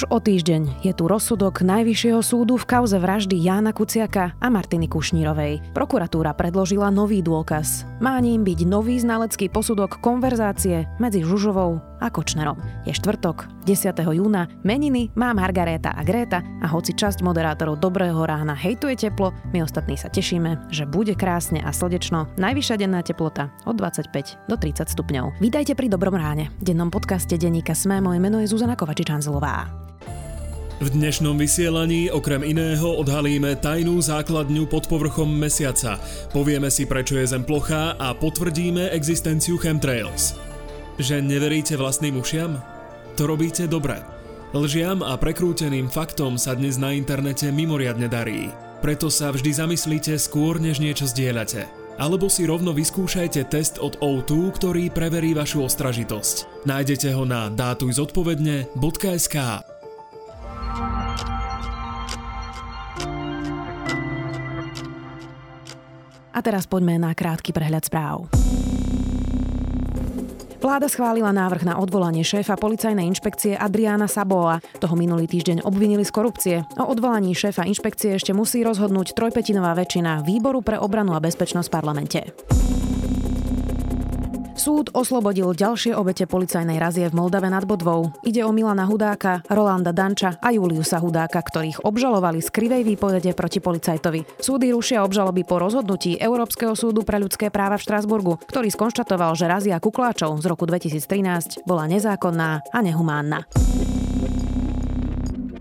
Už o týždeň je tu rozsudok Najvyššieho súdu v kauze vraždy Jána Kuciaka a Martiny Kušnírovej. Prokuratúra predložila nový dôkaz. Má ním byť nový znalecký posudok konverzácie medzi Žužovou a Kočnerom. Je štvrtok, 10. júna, meniny má Margaréta a Gréta a hoci časť moderátorov Dobrého rána hejtuje teplo, my ostatní sa tešíme, že bude krásne a sldečno. Najvyššia denná teplota od 25 do 30 stupňov. Vítajte pri Dobrom ráne. Dennom podcaste denníka Sme moje meno je Zuzana Kovačič-Hanzelová. V dnešnom vysielaní okrem iného odhalíme tajnú základňu pod povrchom mesiaca. Povieme si, prečo je Zem plochá a potvrdíme existenciu chemtrails. Že neveríte vlastným ušiam? To robíte dobre. Lžiam a prekrúteným faktom sa dnes na internete mimoriadne darí. Preto sa vždy zamyslíte skôr, než niečo zdieľate. Alebo si rovno vyskúšajte test od O2, ktorý preverí vašu ostražitosť. Nájdete ho na dátujzodpovedne.sk A teraz poďme na krátky prehľad správ. Vláda schválila návrh na odvolanie šéfa policajnej inšpekcie Adriána Saboa. Toho minulý týždeň obvinili z korupcie. O odvolaní šéfa inšpekcie ešte musí rozhodnúť trojpetinová väčšina Výboru pre obranu a bezpečnosť v parlamente. Súd oslobodil ďalšie obete policajnej razie v Moldave nad Bodvou. Ide o Milana Hudáka, Rolanda Danča a Juliusa Hudáka, ktorých obžalovali z krivej výpovede proti policajtovi. Súdy rušia obžaloby po rozhodnutí Európskeho súdu pre ľudské práva v Štrasburgu, ktorý skonštatoval, že razia kukláčov z roku 2013 bola nezákonná a nehumánna.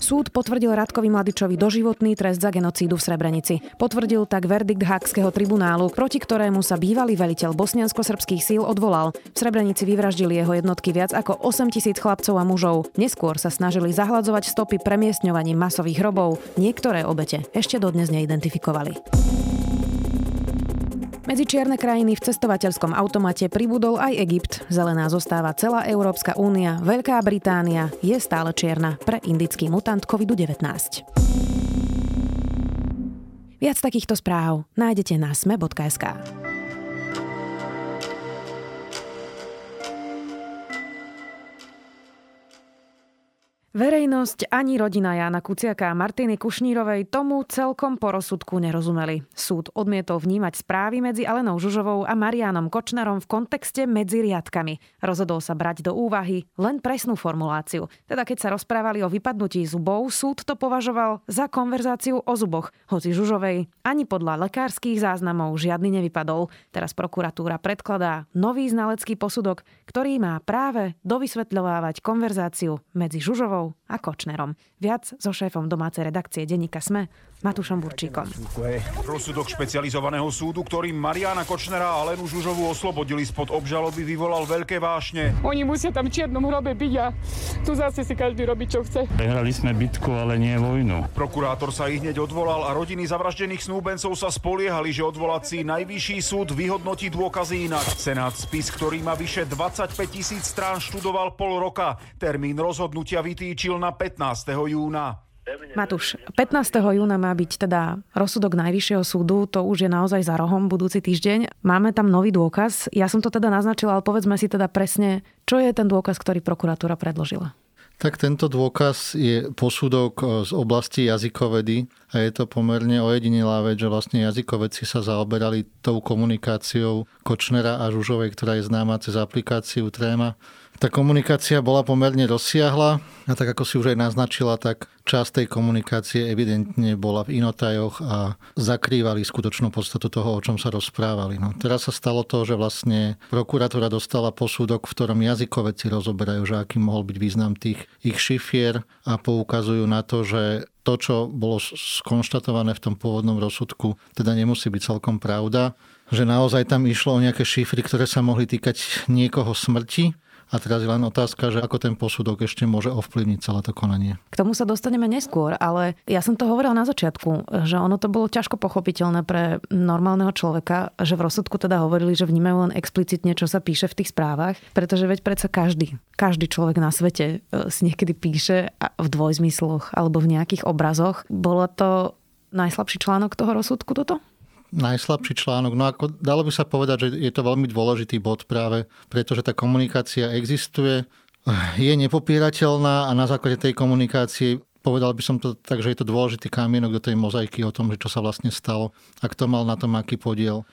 Súd potvrdil Radkovi Mladičovi doživotný trest za genocídu v Srebrenici. Potvrdil tak verdikt Hákského tribunálu, proti ktorému sa bývalý veliteľ bosniansko-srbských síl odvolal. V Srebrenici vyvraždili jeho jednotky viac ako 8 tisíc chlapcov a mužov. Neskôr sa snažili zahladzovať stopy premiestňovaním masových hrobov. Niektoré obete ešte dodnes neidentifikovali. Medzi čierne krajiny v cestovateľskom automate pribudol aj Egypt. Zelená zostáva celá Európska únia, Veľká Británia je stále čierna pre indický mutant COVID-19. Viac takýchto správ nájdete na sme.sk. Verejnosť ani rodina Jána Kuciaka a Martiny Kušnírovej tomu celkom po rozsudku nerozumeli. Súd odmietol vnímať správy medzi Alenou Žužovou a Marianom Kočnerom v kontexte medzi riadkami. Rozhodol sa brať do úvahy len presnú formuláciu. Teda keď sa rozprávali o vypadnutí zubov, súd to považoval za konverzáciu o zuboch, hoci Žužovej ani podľa lekárskych záznamov žiadny nevypadol. Teraz prokuratúra predkladá nový znalecký posudok, ktorý má práve dovysvetľovávať konverzáciu medzi Žužovou a Kočnerom. Viac so šéfom domácej redakcie denníka SME Matúšom Burčíkom. Rozsudok špecializovaného súdu, ktorým Mariana Kočnera a Lenu Žužovu oslobodili spod obžaloby, vyvolal veľké vášne. Oni musia tam v čiernom hrobe byť a tu zase si každý robí, čo chce. Prehrali sme bitku, ale nie vojnu. Prokurátor sa ich hneď odvolal a rodiny zavraždených snúbencov sa spoliehali, že odvolací najvyšší súd vyhodnotí dôkazy inak. Senát spis, ktorý má vyše 25 tisíc strán, študoval pol roka. Termín rozhodnutia vytýčil na 15. júna. Matúš, 15. júna má byť teda rozsudok Najvyššieho súdu, to už je naozaj za rohom budúci týždeň. Máme tam nový dôkaz. Ja som to teda naznačila, ale povedzme si teda presne, čo je ten dôkaz, ktorý prokuratúra predložila. Tak tento dôkaz je posudok e, z oblasti jazykovedy a je to pomerne ojedinilá vec, že vlastne jazykovedci sa zaoberali tou komunikáciou Kočnera a Žužovej, ktorá je známa cez aplikáciu Tréma tá komunikácia bola pomerne rozsiahla a tak ako si už aj naznačila, tak časť tej komunikácie evidentne bola v inotajoch a zakrývali skutočnú podstatu toho, o čom sa rozprávali. No, teraz sa stalo to, že vlastne prokuratúra dostala posúdok, v ktorom jazykoveci rozoberajú, že aký mohol byť význam tých ich šifier a poukazujú na to, že to, čo bolo skonštatované v tom pôvodnom rozsudku, teda nemusí byť celkom pravda, že naozaj tam išlo o nejaké šifry, ktoré sa mohli týkať niekoho smrti a teraz je len otázka, že ako ten posudok ešte môže ovplyvniť celé to konanie. K tomu sa dostaneme neskôr, ale ja som to hovorila na začiatku, že ono to bolo ťažko pochopiteľné pre normálneho človeka, že v rozsudku teda hovorili, že vnímajú len explicitne, čo sa píše v tých správach, pretože veď predsa každý, každý človek na svete e, si niekedy píše v dvojzmysloch alebo v nejakých obrazoch. Bolo to najslabší článok toho rozsudku toto? Najslabší článok. No ako dalo by sa povedať, že je to veľmi dôležitý bod práve, pretože tá komunikácia existuje, je nepopierateľná a na základe tej komunikácie povedal by som to tak, že je to dôležitý kamienok do tej mozaiky o tom, že čo sa vlastne stalo a kto mal na tom aký podiel.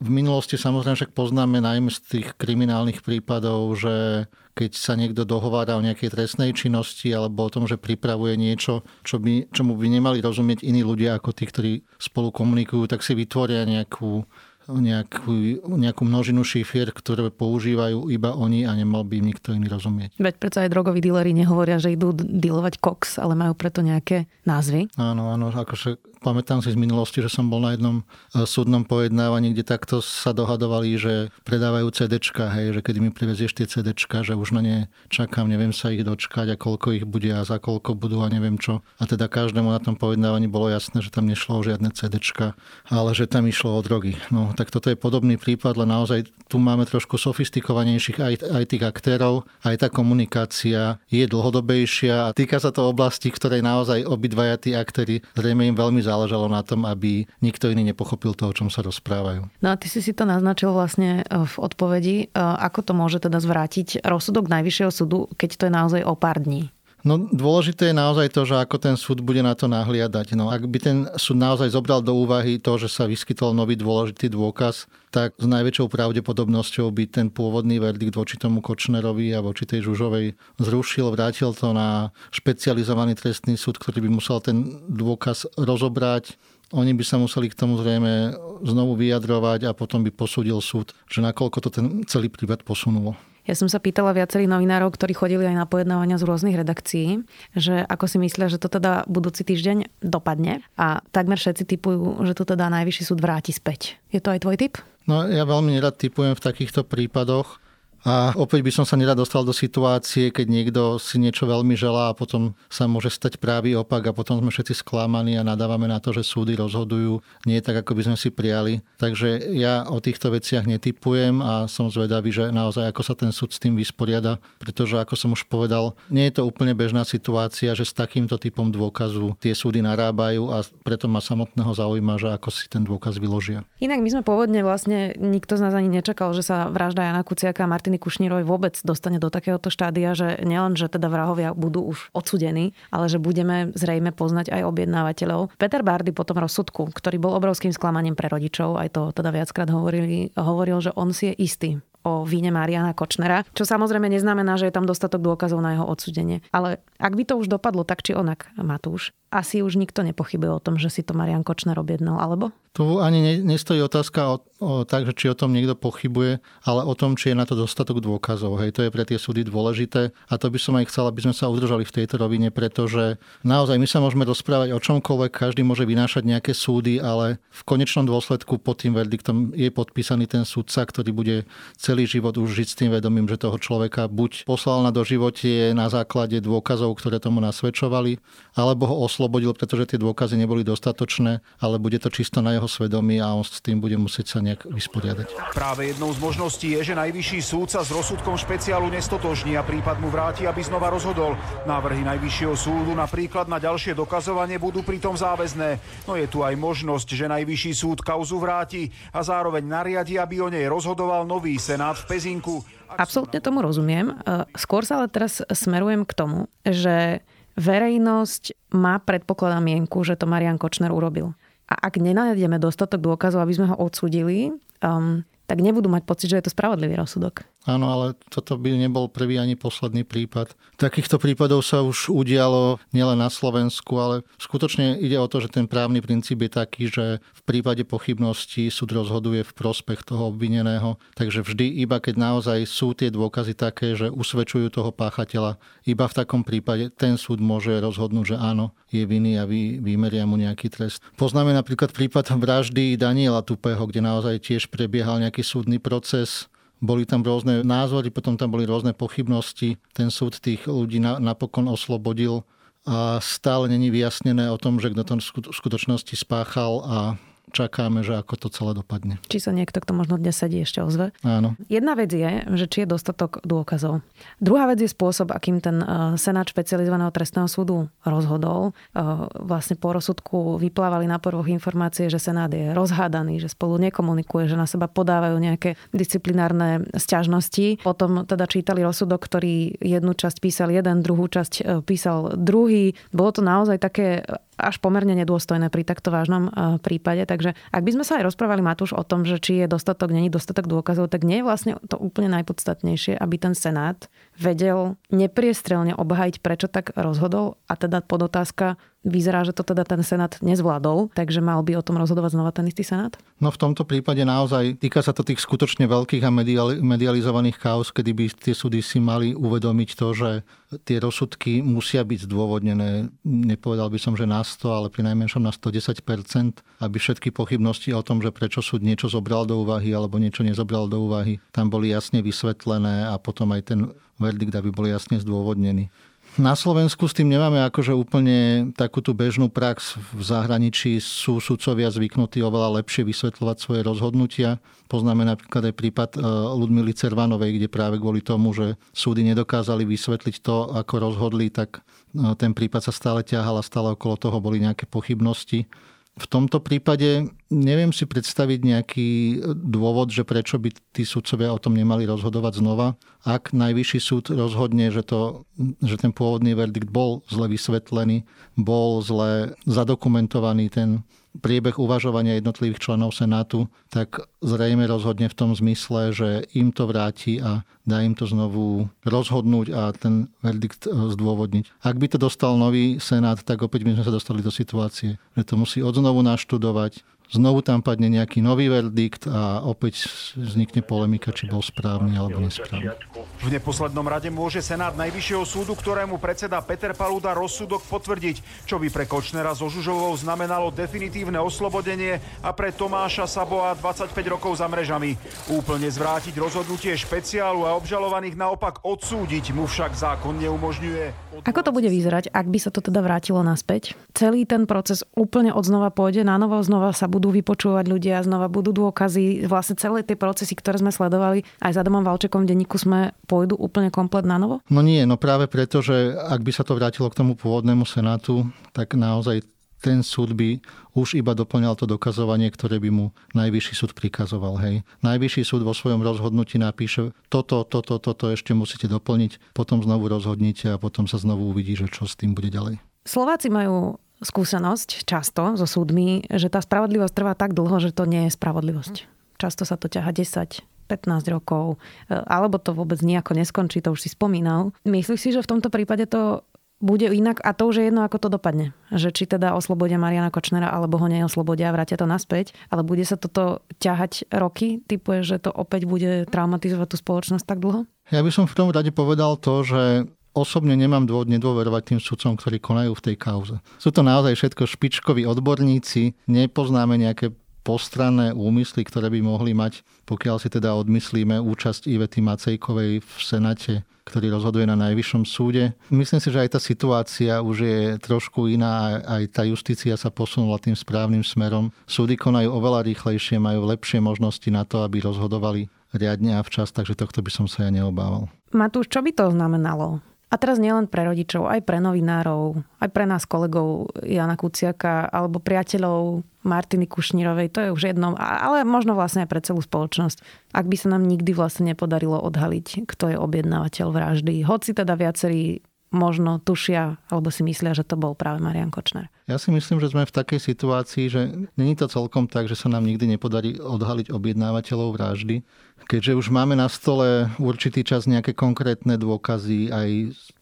V minulosti samozrejme však poznáme najmä z tých kriminálnych prípadov, že keď sa niekto dohovára o nejakej trestnej činnosti alebo o tom, že pripravuje niečo, čo by, čomu by nemali rozumieť iní ľudia ako tí, ktorí spolu komunikujú, tak si vytvoria nejakú nejakú, nejakú množinu šifier, ktoré používajú iba oni a nemal by im nikto iný rozumieť. Veď predsa aj drogoví díleri nehovoria, že idú dealovať koks, ale majú preto nejaké názvy. Áno, áno, akože pamätám si z minulosti, že som bol na jednom e, súdnom pojednávaní, kde takto sa dohadovali, že predávajú CDčka, hej, že kedy mi privezieš tie CDčka, že už na ne čakám, neviem sa ich dočkať a koľko ich bude a za koľko budú a neviem čo. A teda každému na tom pojednávaní bolo jasné, že tam nešlo o žiadne CDčka, ale že tam išlo o drogy. No tak toto je podobný prípad, ale naozaj tu máme trošku sofistikovanejších aj, aj tých aktérov, aj tá komunikácia je dlhodobejšia a týka sa to oblasti, ktorej naozaj obidvaja tí aktéry zrejme im veľmi záleží záležalo na tom, aby nikto iný nepochopil to, o čom sa rozprávajú. No a ty si to naznačil vlastne e, v odpovedi. E, ako to môže teda zvrátiť rozsudok Najvyššieho súdu, keď to je naozaj o pár dní? No dôležité je naozaj to, že ako ten súd bude na to nahliadať. No, ak by ten súd naozaj zobral do úvahy to, že sa vyskytol nový dôležitý dôkaz, tak s najväčšou pravdepodobnosťou by ten pôvodný verdikt voči tomu Kočnerovi a voči tej Žužovej zrušil, vrátil to na špecializovaný trestný súd, ktorý by musel ten dôkaz rozobrať, oni by sa museli k tomu zrejme znovu vyjadrovať a potom by posúdil súd, že nakoľko to ten celý prípad posunulo. Ja som sa pýtala viacerých novinárov, ktorí chodili aj na pojednávania z rôznych redakcií, že ako si myslia, že to teda budúci týždeň dopadne a takmer všetci typujú, že to teda najvyšší súd vráti späť. Je to aj tvoj typ? No ja veľmi nerad typujem v takýchto prípadoch. A opäť by som sa nerad dostal do situácie, keď niekto si niečo veľmi želá a potom sa môže stať právý opak a potom sme všetci sklamaní a nadávame na to, že súdy rozhodujú nie tak, ako by sme si prijali. Takže ja o týchto veciach netypujem a som zvedavý, že naozaj ako sa ten súd s tým vysporiada, pretože ako som už povedal, nie je to úplne bežná situácia, že s takýmto typom dôkazu tie súdy narábajú a preto ma samotného zaujíma, že ako si ten dôkaz vyložia. Inak my sme pôvodne vlastne, nikto z nás ani nečakal, že sa vražda Jana Kuciaka a Martiny Kušnírovej vôbec dostane do takéhoto štádia, že nielen, že teda vrahovia budú už odsudení, ale že budeme zrejme poznať aj objednávateľov. Peter Bardy po tom rozsudku, ktorý bol obrovským sklamaním pre rodičov, aj to teda viackrát hovorili, hovoril, že on si je istý o víne Mariana Kočnera, čo samozrejme neznamená, že je tam dostatok dôkazov na jeho odsudenie. Ale ak by to už dopadlo tak či onak, Matúš, asi už nikto nepochybuje o tom, že si to Marian Kočner objednal, alebo? Tu ani ne, nestojí otázka o, o, tak, či o tom niekto pochybuje, ale o tom, či je na to dostatok dôkazov. Hej, to je pre tie súdy dôležité a to by som aj chcel, aby sme sa udržali v tejto rovine, pretože naozaj my sa môžeme rozprávať o čomkoľvek, každý môže vynášať nejaké súdy, ale v konečnom dôsledku pod tým verdiktom je podpísaný ten súdca, ktorý bude celý život už žiť s tým vedomím, že toho človeka buď poslal na doživotie na základe dôkazov, ktoré tomu nasvedčovali, alebo ho oslobodil, pretože tie dôkazy neboli dostatočné, ale bude to čisto na jeho svedomí a on s tým bude musieť sa nejak vysporiadať. Práve jednou z možností je, že najvyšší súd sa s rozsudkom špeciálu nestotožní a prípad mu vráti, aby znova rozhodol. Návrhy najvyššieho súdu napríklad na ďalšie dokazovanie budú pritom záväzné. No je tu aj možnosť, že najvyšší súd kauzu vráti a zároveň nariadi, aby o nej rozhodoval nový senát v Pezinku. Absolútne tomu rozumiem. E, skôr sa ale teraz smerujem k tomu, že verejnosť má predpokladá mienku, že to Marian Kočner urobil. A ak nenájdeme dostatok dôkazov, aby sme ho odsudili, um, tak nebudú mať pocit, že je to spravodlivý rozsudok. Áno, ale toto by nebol prvý ani posledný prípad. Takýchto prípadov sa už udialo nielen na Slovensku, ale skutočne ide o to, že ten právny princíp je taký, že v prípade pochybností súd rozhoduje v prospech toho obvineného. Takže vždy, iba keď naozaj sú tie dôkazy také, že usvedčujú toho páchateľa, iba v takom prípade ten súd môže rozhodnúť, že áno, je vinný a vy, vymeria mu nejaký trest. Poznáme napríklad prípad vraždy Daniela Tupého, kde naozaj tiež prebiehal nejaký súdny proces boli tam rôzne názory, potom tam boli rôzne pochybnosti. Ten súd tých ľudí napokon oslobodil a stále není vyjasnené o tom, že kto to v skutočnosti spáchal a čakáme, že ako to celé dopadne. Či sa niekto, kto možno dnes sedí, ešte ozve. Áno. Jedna vec je, že či je dostatok dôkazov. Druhá vec je spôsob, akým ten e, Senát špecializovaného trestného súdu rozhodol. E, vlastne po rozsudku vyplávali na prvoch informácie, že Senát je rozhádaný, že spolu nekomunikuje, že na seba podávajú nejaké disciplinárne sťažnosti. Potom teda čítali rozsudok, ktorý jednu časť písal jeden, druhú časť e, písal druhý. Bolo to naozaj také až pomerne nedôstojné pri takto vážnom e, prípade. Takže ak by sme sa aj rozprávali, Matúš, o tom, že či je dostatok, není dostatok dôkazov, tak nie je vlastne to úplne najpodstatnejšie, aby ten Senát vedel nepriestrelne obhajiť, prečo tak rozhodol a teda podotázka, Vyzerá, že to teda ten Senát nezvládol, takže mal by o tom rozhodovať znova ten istý Senát? No v tomto prípade naozaj týka sa to tých skutočne veľkých a medializovaných kaos, kedy by tie súdy si mali uvedomiť to, že tie rozsudky musia byť zdôvodnené, nepovedal by som, že na 100, ale pri najmenšom na 110%, aby všetky pochybnosti o tom, že prečo súd niečo zobral do úvahy alebo niečo nezobral do úvahy, tam boli jasne vysvetlené a potom aj ten verdikt, aby bol jasne zdôvodnený. Na Slovensku s tým nemáme akože úplne takú tú bežnú prax. V zahraničí sú sudcovia zvyknutí oveľa lepšie vysvetľovať svoje rozhodnutia. Poznáme napríklad aj prípad e, Ludmily Cervanovej, kde práve kvôli tomu, že súdy nedokázali vysvetliť to, ako rozhodli, tak e, ten prípad sa stále ťahal a stále okolo toho boli nejaké pochybnosti. V tomto prípade neviem si predstaviť nejaký dôvod, že prečo by tí sudcovia o tom nemali rozhodovať znova. Ak najvyšší súd rozhodne, že, to, že ten pôvodný verdikt bol zle vysvetlený, bol zle zadokumentovaný ten priebeh uvažovania jednotlivých členov Senátu, tak zrejme rozhodne v tom zmysle, že im to vráti a dá im to znovu rozhodnúť a ten verdikt e, zdôvodniť. Ak by to dostal nový Senát, tak opäť by sme sa dostali do situácie, že to musí odznovu naštudovať, Znovu tam padne nejaký nový verdikt a opäť vznikne polemika, či bol správny alebo nesprávny. V neposlednom rade môže Senát Najvyššieho súdu, ktorému predseda Peter Paluda rozsudok potvrdiť, čo by pre Kočnera so Žužovou znamenalo definitívne oslobodenie a pre Tomáša Saboa 25 rokov za mrežami. Úplne zvrátiť rozhodnutie špeciálu a obžalovaných naopak odsúdiť mu však zákon neumožňuje. Ako to bude vyzerať, ak by sa to teda vrátilo naspäť? Celý ten proces úplne odznova pôjde, na novo znova sa budú vypočúvať ľudia, znova budú dôkazy, vlastne celé tie procesy, ktoré sme sledovali aj za Domom Valčekom v denníku sme pôjdu úplne komplet na novo? No nie, no práve preto, že ak by sa to vrátilo k tomu pôvodnému senátu, tak naozaj ten súd by už iba doplňal to dokazovanie, ktoré by mu najvyšší súd prikazoval. Hej. Najvyšší súd vo svojom rozhodnutí napíše, toto, toto, toto ešte musíte doplniť, potom znovu rozhodnite a potom sa znovu uvidí, že čo s tým bude ďalej. Slováci majú skúsenosť často so súdmi, že tá spravodlivosť trvá tak dlho, že to nie je spravodlivosť. Často sa to ťaha 10, 15 rokov, alebo to vôbec nejako neskončí, to už si spomínal. Myslíš si, že v tomto prípade to bude inak a to už je jedno, ako to dopadne. Že či teda oslobodia Mariana Kočnera alebo ho neoslobodia a vrátia to naspäť, ale bude sa toto ťahať roky? Typuje, že to opäť bude traumatizovať tú spoločnosť tak dlho? Ja by som v tom rade povedal to, že osobne nemám dôvod nedôverovať tým sudcom, ktorí konajú v tej kauze. Sú to naozaj všetko špičkoví odborníci, nepoznáme nejaké postranné úmysly, ktoré by mohli mať, pokiaľ si teda odmyslíme účasť Ivety Macejkovej v Senate, ktorý rozhoduje na Najvyššom súde. Myslím si, že aj tá situácia už je trošku iná, aj tá justícia sa posunula tým správnym smerom. Súdy konajú oveľa rýchlejšie, majú lepšie možnosti na to, aby rozhodovali riadne a včas, takže tohto by som sa ja neobával. Matúš, čo by to znamenalo? A teraz nielen pre rodičov, aj pre novinárov, aj pre nás kolegov Jana Kuciaka alebo priateľov Martiny Kušnírovej, to je už jedno, ale možno vlastne aj pre celú spoločnosť. Ak by sa nám nikdy vlastne nepodarilo odhaliť, kto je objednávateľ vraždy, hoci teda viacerí možno tušia alebo si myslia, že to bol práve Marian Kočner. Ja si myslím, že sme v takej situácii, že není to celkom tak, že sa nám nikdy nepodarí odhaliť objednávateľov vraždy, keďže už máme na stole určitý čas nejaké konkrétne dôkazy, aj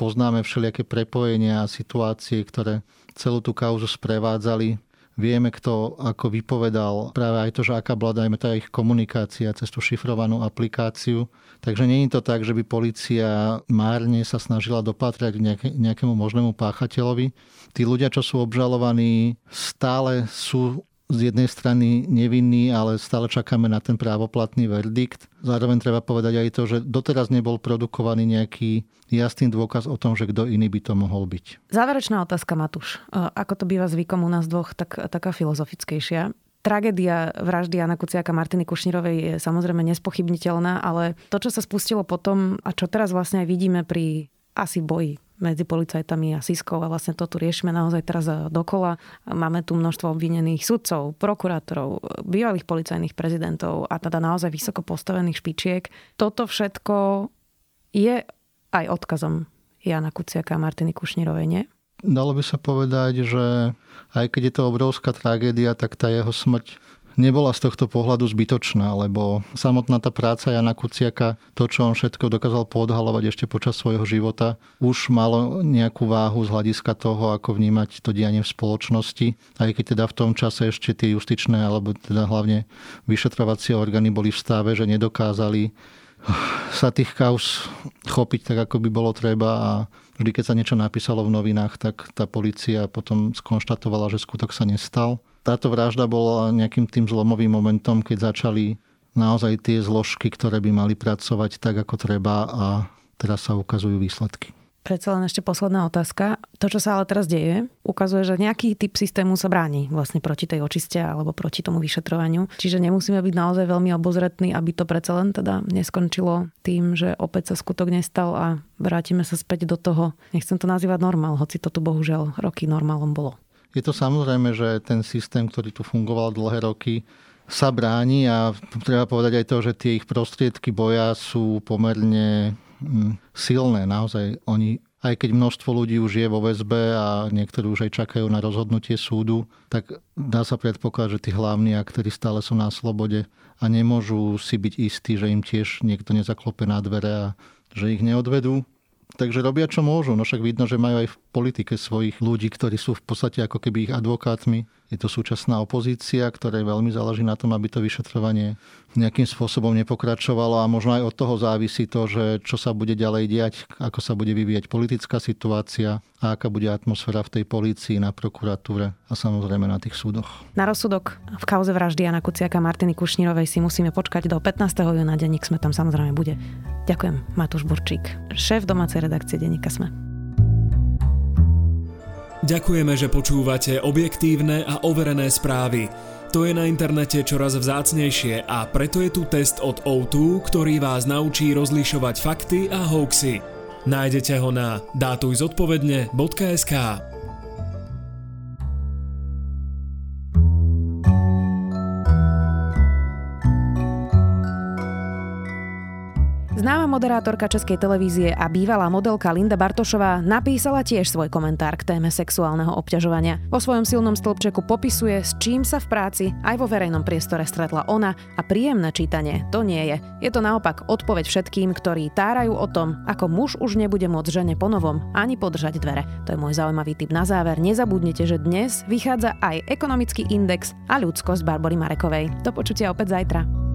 poznáme všelijaké prepojenia a situácie, ktoré celú tú kauzu sprevádzali Vieme, kto ako vypovedal, práve aj to, že aká bola, dajme tá ich komunikácia cez tú šifrovanú aplikáciu. Takže je to tak, že by policia márne sa snažila dopatrať nejakému možnému páchateľovi. Tí ľudia, čo sú obžalovaní, stále sú z jednej strany nevinný, ale stále čakáme na ten právoplatný verdikt. Zároveň treba povedať aj to, že doteraz nebol produkovaný nejaký jasný dôkaz o tom, že kto iný by to mohol byť. Záverečná otázka, Matúš. Ako to býva zvykom u nás dvoch, tak taká filozofickejšia. Tragédia vraždy Jana Kuciaka Martiny Kušnírovej je samozrejme nespochybniteľná, ale to, čo sa spustilo potom a čo teraz vlastne aj vidíme pri asi boji medzi policajtami a Siskou a vlastne to tu riešime naozaj teraz dokola. Máme tu množstvo obvinených sudcov, prokurátorov, bývalých policajných prezidentov a teda naozaj vysoko postavených špičiek. Toto všetko je aj odkazom Jana Kuciaka a Martiny Kušnírovej, nie? Dalo by sa povedať, že aj keď je to obrovská tragédia, tak tá jeho smrť nebola z tohto pohľadu zbytočná, lebo samotná tá práca Jana Kuciaka, to, čo on všetko dokázal podhalovať ešte počas svojho života, už malo nejakú váhu z hľadiska toho, ako vnímať to dianie v spoločnosti. Aj keď teda v tom čase ešte tie justičné, alebo teda hlavne vyšetrovacie orgány boli v stave, že nedokázali sa tých kaus chopiť tak, ako by bolo treba a vždy, keď sa niečo napísalo v novinách, tak tá policia potom skonštatovala, že skutok sa nestal táto vražda bola nejakým tým zlomovým momentom, keď začali naozaj tie zložky, ktoré by mali pracovať tak, ako treba a teraz sa ukazujú výsledky. Predsa len ešte posledná otázka. To, čo sa ale teraz deje, ukazuje, že nejaký typ systému sa bráni vlastne proti tej očiste alebo proti tomu vyšetrovaniu. Čiže nemusíme byť naozaj veľmi obozretní, aby to predsa len teda neskončilo tým, že opäť sa skutok nestal a vrátime sa späť do toho, nechcem to nazývať normál, hoci to tu bohužiaľ roky normálom bolo. Je to samozrejme, že ten systém, ktorý tu fungoval dlhé roky, sa bráni a treba povedať aj to, že tie ich prostriedky boja sú pomerne mm, silné. Naozaj oni, aj keď množstvo ľudí už je vo väzbe a niektorí už aj čakajú na rozhodnutie súdu, tak dá sa predpokladať, že tí hlavní aktéri stále sú na slobode a nemôžu si byť istí, že im tiež niekto nezaklope na dvere a že ich neodvedú. Takže robia, čo môžu. No však vidno, že majú aj v politike svojich ľudí, ktorí sú v podstate ako keby ich advokátmi. Je to súčasná opozícia, ktorej veľmi záleží na tom, aby to vyšetrovanie nejakým spôsobom nepokračovalo a možno aj od toho závisí to, že čo sa bude ďalej diať, ako sa bude vyvíjať politická situácia a aká bude atmosféra v tej polícii, na prokuratúre a samozrejme na tých súdoch. Na rozsudok v kauze vraždy Jana Kuciaka Martiny Kušnírovej si musíme počkať do 15. júna. Denník sme tam samozrejme bude. Ďakujem, Matúš Burčík, šéf domácej redakcie Denníka Sme. Ďakujeme, že počúvate objektívne a overené správy. To je na internete čoraz vzácnejšie a preto je tu test od O2, ktorý vás naučí rozlišovať fakty a hoaxy. Nájdete ho na dátujzodpovedne.sk. Známa moderátorka Českej televízie a bývalá modelka Linda Bartošová napísala tiež svoj komentár k téme sexuálneho obťažovania. Vo svojom silnom stĺpčeku popisuje, s čím sa v práci aj vo verejnom priestore stretla ona a príjemné čítanie to nie je. Je to naopak odpoveď všetkým, ktorí tárajú o tom, ako muž už nebude môcť žene ponovom ani podržať dvere. To je môj zaujímavý tip na záver. Nezabudnite, že dnes vychádza aj ekonomický index a ľudskosť Barbory Marekovej. Do počutia opäť zajtra.